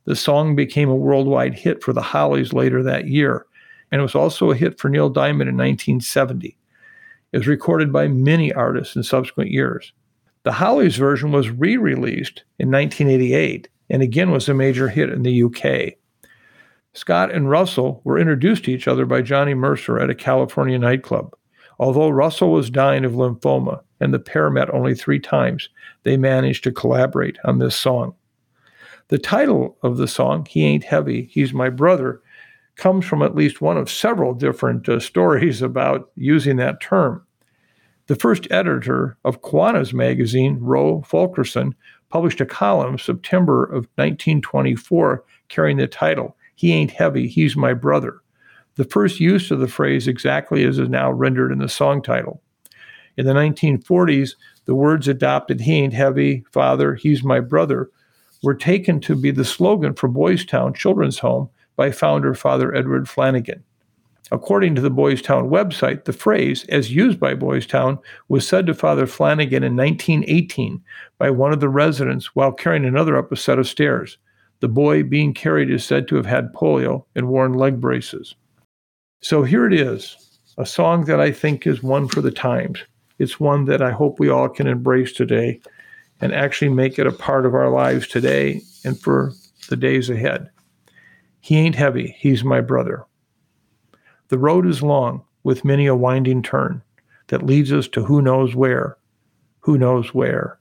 The song became a worldwide hit for the Hollies later that year, and it was also a hit for Neil Diamond in 1970. It was recorded by many artists in subsequent years. The Hollies version was re released in 1988 and again was a major hit in the UK. Scott and Russell were introduced to each other by Johnny Mercer at a California nightclub. Although Russell was dying of lymphoma and the pair met only three times, they managed to collaborate on this song. The title of the song, He Ain't Heavy, He's My Brother, comes from at least one of several different uh, stories about using that term. The first editor of Kiwanis magazine, Roe Fulkerson, published a column September of 1924 carrying the title, He Ain't Heavy, He's My Brother. The first use of the phrase exactly as is now rendered in the song title. In the 1940s, the words adopted, He Ain't Heavy, Father, He's My Brother, were taken to be the slogan for Boys Town Children's Home by founder Father Edward Flanagan. According to the Boys Town website, the phrase, as used by Boys Town, was said to Father Flanagan in 1918 by one of the residents while carrying another up a set of stairs. The boy being carried is said to have had polio and worn leg braces. So here it is, a song that I think is one for the times. It's one that I hope we all can embrace today and actually make it a part of our lives today and for the days ahead. He ain't heavy, he's my brother. The road is long, with many a winding turn that leads us to who knows where, who knows where.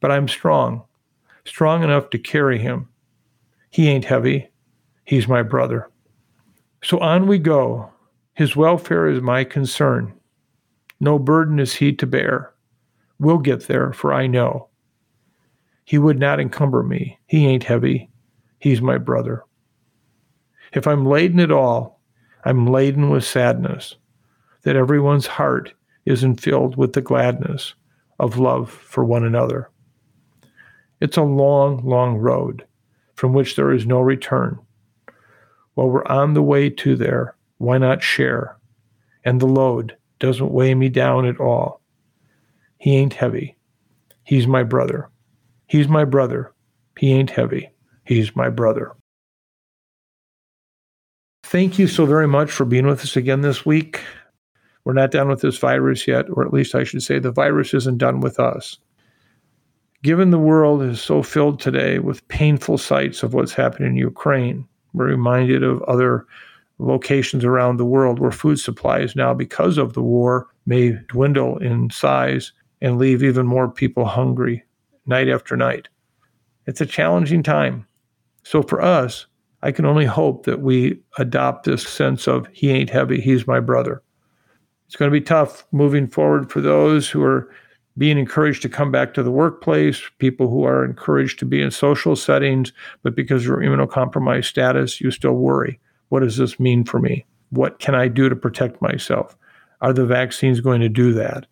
But I'm strong, strong enough to carry him. He ain't heavy, he's my brother. So on we go. His welfare is my concern. No burden is he to bear. We'll get there, for I know he would not encumber me. He ain't heavy. He's my brother. If I'm laden at all, I'm laden with sadness that everyone's heart isn't filled with the gladness of love for one another. It's a long, long road from which there is no return. While we're on the way to there, why not share? And the load doesn't weigh me down at all. He ain't heavy. He's my brother. He's my brother. He ain't heavy. He's my brother. Thank you so very much for being with us again this week. We're not done with this virus yet, or at least I should say the virus isn't done with us. Given the world is so filled today with painful sights of what's happening in Ukraine, we're reminded of other locations around the world where food supplies now, because of the war, may dwindle in size and leave even more people hungry night after night. It's a challenging time. So for us, I can only hope that we adopt this sense of he ain't heavy, he's my brother. It's going to be tough moving forward for those who are being encouraged to come back to the workplace, people who are encouraged to be in social settings, but because you're immunocompromised status, you still worry. What does this mean for me? What can I do to protect myself? Are the vaccines going to do that?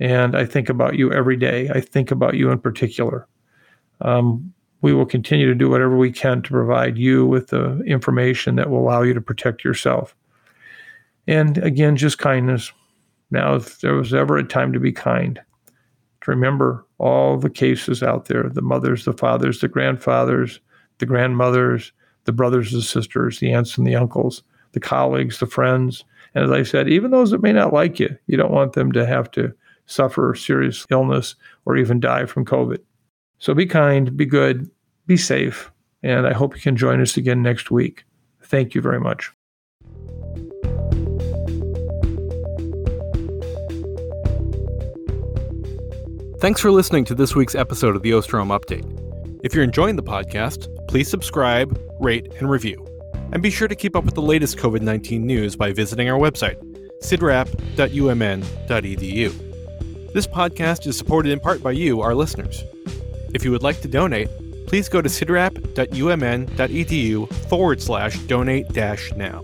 And I think about you every day. I think about you in particular. Um, we will continue to do whatever we can to provide you with the information that will allow you to protect yourself. And again, just kindness. Now, if there was ever a time to be kind, to remember all the cases out there the mothers, the fathers, the grandfathers, the grandmothers, the brothers and sisters, the aunts and the uncles, the colleagues, the friends. And as I said, even those that may not like you, you don't want them to have to suffer serious illness or even die from COVID. So be kind, be good, be safe, and I hope you can join us again next week. Thank you very much. Thanks for listening to this week's episode of the Osterholm Update. If you're enjoying the podcast, please subscribe, rate, and review. And be sure to keep up with the latest COVID 19 news by visiting our website, cidrap.umn.edu. This podcast is supported in part by you, our listeners. If you would like to donate, please go to cidrap.umn.edu forward slash donate dash now.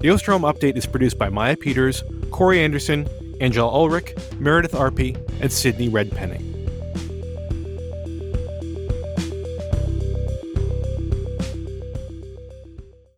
The Osterholm Update is produced by Maya Peters, Corey Anderson, Angela Ulrich, Meredith Arpey, and Sydney Redpenning.